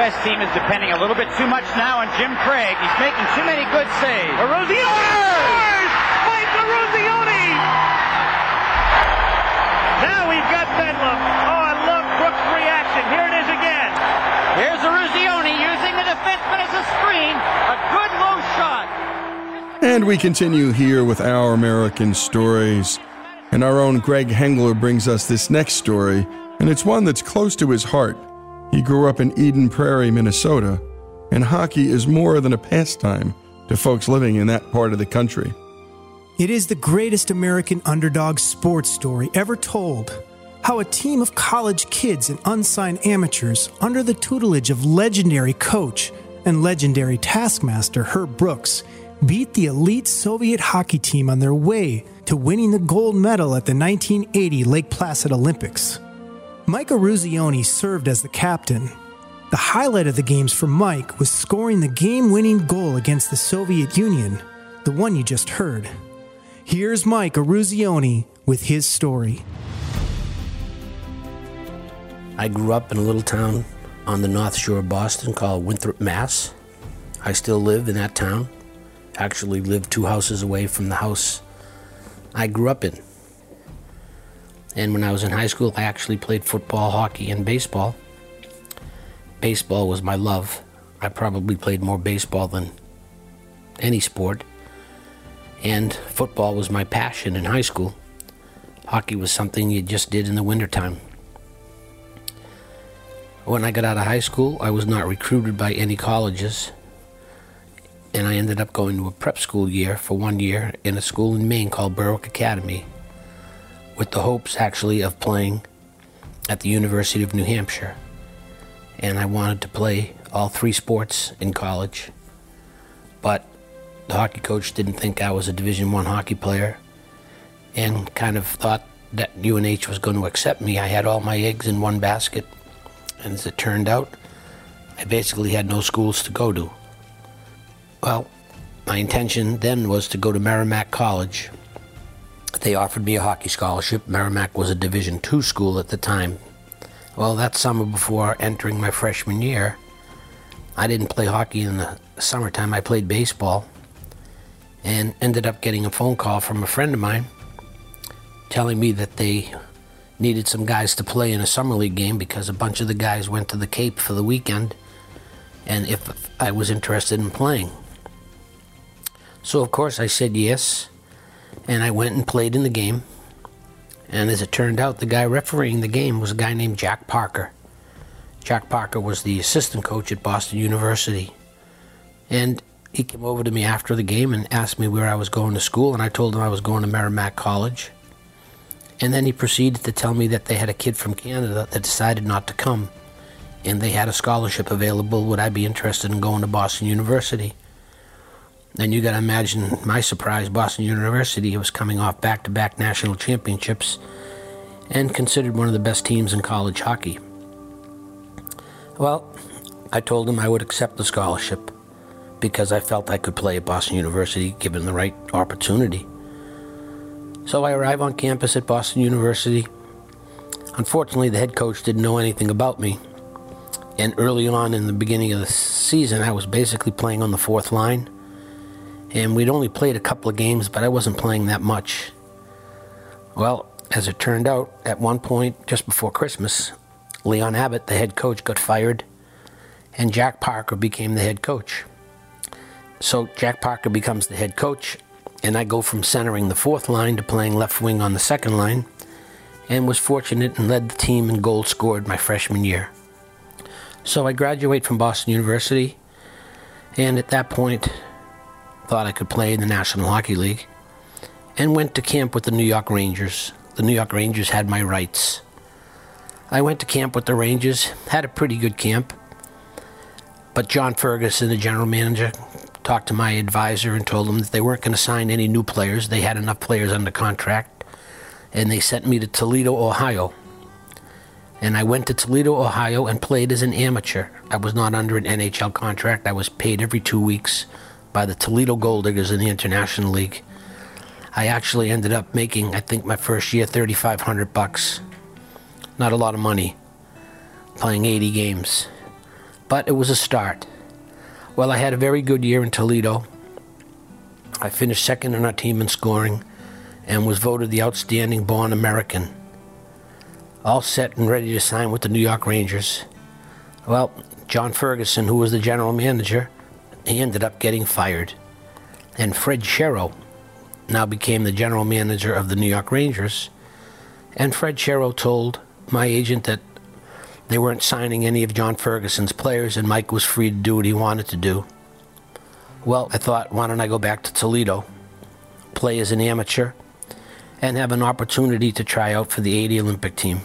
U.S. team is depending a little bit too much now on Jim Craig. He's making too many good saves. Eruzione! Mike Eruzione! Now we've got Bedlam. Oh, I love Brooks' reaction. Here it is again. Here's Eruzione using the defenseman as a screen. A good low shot. And we continue here with our American stories. And our own Greg Hengler brings us this next story, and it's one that's close to his heart. He grew up in Eden Prairie, Minnesota, and hockey is more than a pastime to folks living in that part of the country. It is the greatest American underdog sports story ever told. How a team of college kids and unsigned amateurs, under the tutelage of legendary coach and legendary taskmaster Herb Brooks, beat the elite Soviet hockey team on their way to winning the gold medal at the 1980 Lake Placid Olympics. Mike Eruzione served as the captain. The highlight of the games for Mike was scoring the game winning goal against the Soviet Union, the one you just heard. Here's Mike Eruzione with his story. I grew up in a little town on the north shore of Boston called Winthrop, Mass. I still live in that town. Actually, live two houses away from the house I grew up in. And when I was in high school, I actually played football, hockey, and baseball. Baseball was my love. I probably played more baseball than any sport. And football was my passion in high school. Hockey was something you just did in the wintertime. When I got out of high school, I was not recruited by any colleges. And I ended up going to a prep school year for one year in a school in Maine called Berwick Academy with the hopes actually of playing at the University of New Hampshire. And I wanted to play all three sports in college. But the hockey coach didn't think I was a Division 1 hockey player and kind of thought that UNH was going to accept me. I had all my eggs in one basket. And as it turned out, I basically had no schools to go to. Well, my intention then was to go to Merrimack College. They offered me a hockey scholarship. Merrimack was a Division II school at the time. Well, that summer before entering my freshman year, I didn't play hockey in the summertime. I played baseball and ended up getting a phone call from a friend of mine telling me that they needed some guys to play in a summer league game because a bunch of the guys went to the Cape for the weekend and if I was interested in playing. So, of course, I said yes, and I went and played in the game. And as it turned out, the guy refereeing the game was a guy named Jack Parker. Jack Parker was the assistant coach at Boston University. And he came over to me after the game and asked me where I was going to school, and I told him I was going to Merrimack College. And then he proceeded to tell me that they had a kid from Canada that decided not to come, and they had a scholarship available. Would I be interested in going to Boston University? Then you got to imagine my surprise. Boston University was coming off back to back national championships and considered one of the best teams in college hockey. Well, I told him I would accept the scholarship because I felt I could play at Boston University given the right opportunity. So I arrive on campus at Boston University. Unfortunately, the head coach didn't know anything about me. And early on in the beginning of the season, I was basically playing on the fourth line and we'd only played a couple of games, but I wasn't playing that much. Well, as it turned out, at one point just before Christmas, Leon Abbott, the head coach, got fired, and Jack Parker became the head coach. So Jack Parker becomes the head coach, and I go from centering the fourth line to playing left wing on the second line, and was fortunate and led the team in goals scored my freshman year. So I graduate from Boston University, and at that point, thought I could play in the National Hockey League, and went to camp with the New York Rangers. The New York Rangers had my rights. I went to camp with the Rangers, had a pretty good camp, but John Ferguson, the general manager, talked to my advisor and told him that they weren't going to sign any new players. They had enough players under contract, and they sent me to Toledo, Ohio. And I went to Toledo, Ohio, and played as an amateur. I was not under an NHL contract. I was paid every two weeks by the Toledo Goaldiggers in the International League. I actually ended up making, I think, my first year, 3,500 bucks. Not a lot of money, playing 80 games, but it was a start. Well, I had a very good year in Toledo. I finished second in our team in scoring and was voted the outstanding born American. All set and ready to sign with the New York Rangers. Well, John Ferguson, who was the general manager, he ended up getting fired. And Fred Shero now became the general manager of the New York Rangers. And Fred Shero told my agent that they weren't signing any of John Ferguson's players and Mike was free to do what he wanted to do. Well, I thought, why don't I go back to Toledo, play as an amateur, and have an opportunity to try out for the 80 Olympic team?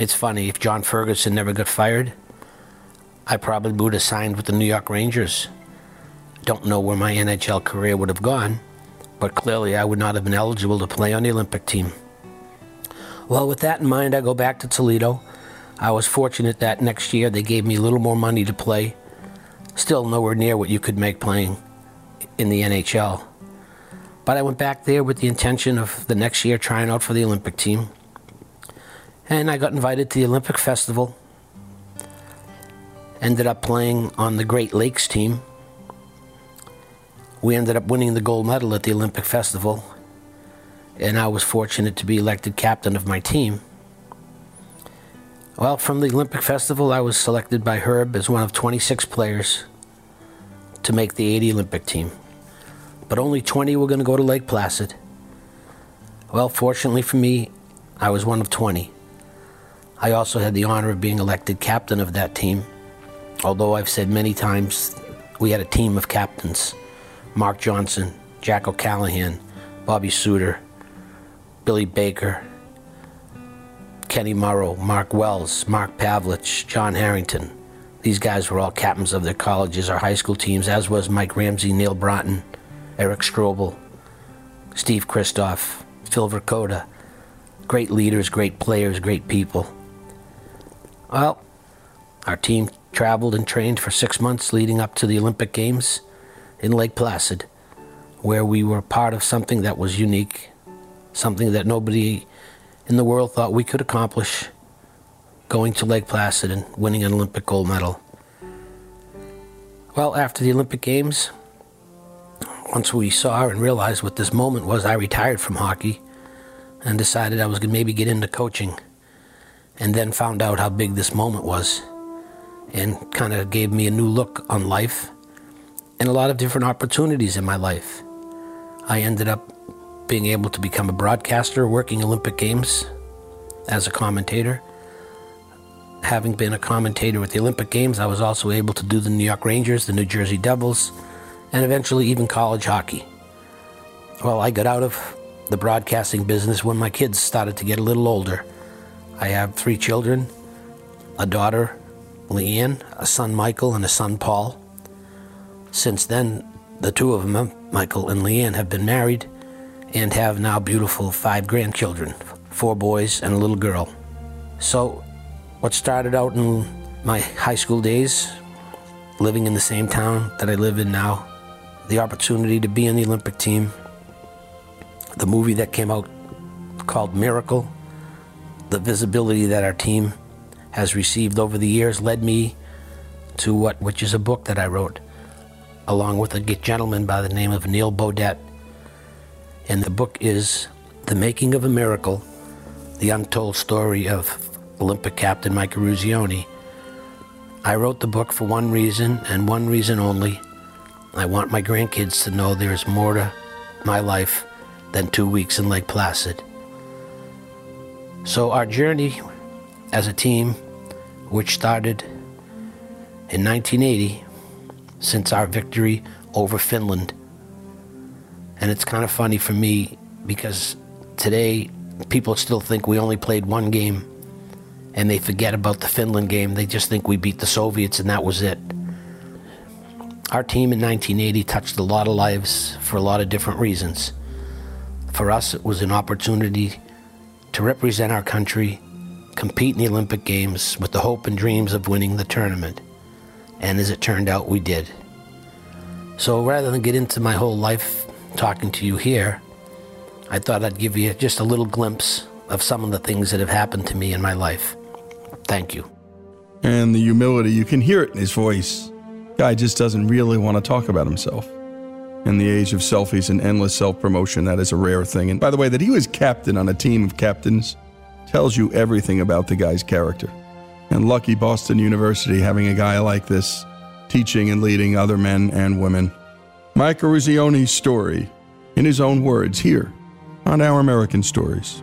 It's funny, if John Ferguson never got fired, I probably would have signed with the New York Rangers. Don't know where my NHL career would have gone, but clearly I would not have been eligible to play on the Olympic team. Well, with that in mind, I go back to Toledo. I was fortunate that next year they gave me a little more money to play. Still nowhere near what you could make playing in the NHL. But I went back there with the intention of the next year trying out for the Olympic team. And I got invited to the Olympic Festival ended up playing on the Great Lakes team. We ended up winning the gold medal at the Olympic Festival, and I was fortunate to be elected captain of my team. Well, from the Olympic Festival, I was selected by Herb as one of 26 players to make the 80 Olympic team. But only 20 were going to go to Lake Placid. Well, fortunately for me, I was one of 20. I also had the honor of being elected captain of that team Although I've said many times we had a team of captains Mark Johnson, Jack O'Callahan, Bobby Suter, Billy Baker, Kenny Morrow, Mark Wells, Mark Pavelich, John Harrington. These guys were all captains of their colleges or high school teams, as was Mike Ramsey, Neal Broten, Eric Strobel, Steve Christoff, Phil Verchota. Great leaders, great players, great people. Well, our team traveled and trained for six months leading up to the Olympic Games in Lake Placid, where we were part of something that was unique, something that nobody in the world thought we could accomplish going to Lake Placid and winning an Olympic gold medal. Well, after the Olympic Games, once we saw and realized what this moment was, I retired from hockey and decided I was going to maybe get into coaching. And then found out how big this moment was and kind of gave me a new look on life and a lot of different opportunities in my life. I ended up being able to become a broadcaster working Olympic Games as a commentator. Having been a commentator with the Olympic Games, I was also able to do the New York Rangers, the New Jersey Devils, and eventually even college hockey. Well, I got out of the broadcasting business when my kids started to get a little older. I have three children a daughter, Leanne, a son, Michael, and a son, Paul. Since then, the two of them, uh, Michael and Leanne, have been married and have now beautiful five grandchildren four boys and a little girl. So, what started out in my high school days, living in the same town that I live in now, the opportunity to be on the Olympic team, the movie that came out called Miracle, the visibility that our team has received over the years led me to what, which is a book that I wrote, along with a gentleman by the name of Neal Boudette. And the book is The Making of a Miracle, the untold story of Olympic captain Mike Eruzione. I wrote the book for one reason and one reason only I want my grandkids to know there is more to my life than two weeks in Lake Placid. So, our journey as a team, which started in 1980, since our victory over Finland, and it's kind of funny for me because today people still think we only played one game and they forget about the Finland game. They just think we beat the Soviets and that was it. Our team in 1980 touched a lot of lives for a lot of different reasons. For us, it was an opportunity to represent our country, compete in the Olympic Games with the hope and dreams of winning the tournament. And as it turned out, we did. So rather than get into my whole life talking to you here, I thought I'd give you just a little glimpse of some of the things that have happened to me in my life. Thank you. And the humility, you can hear it in his voice. Guy just doesn't really want to talk about himself. In the age of selfies and endless self promotion, that is a rare thing. And by the way, that he was captain on a team of captains tells you everything about the guy's character. And lucky Boston University having a guy like this teaching and leading other men and women. Mike Eruzione's story, in his own words, here on Our American Stories.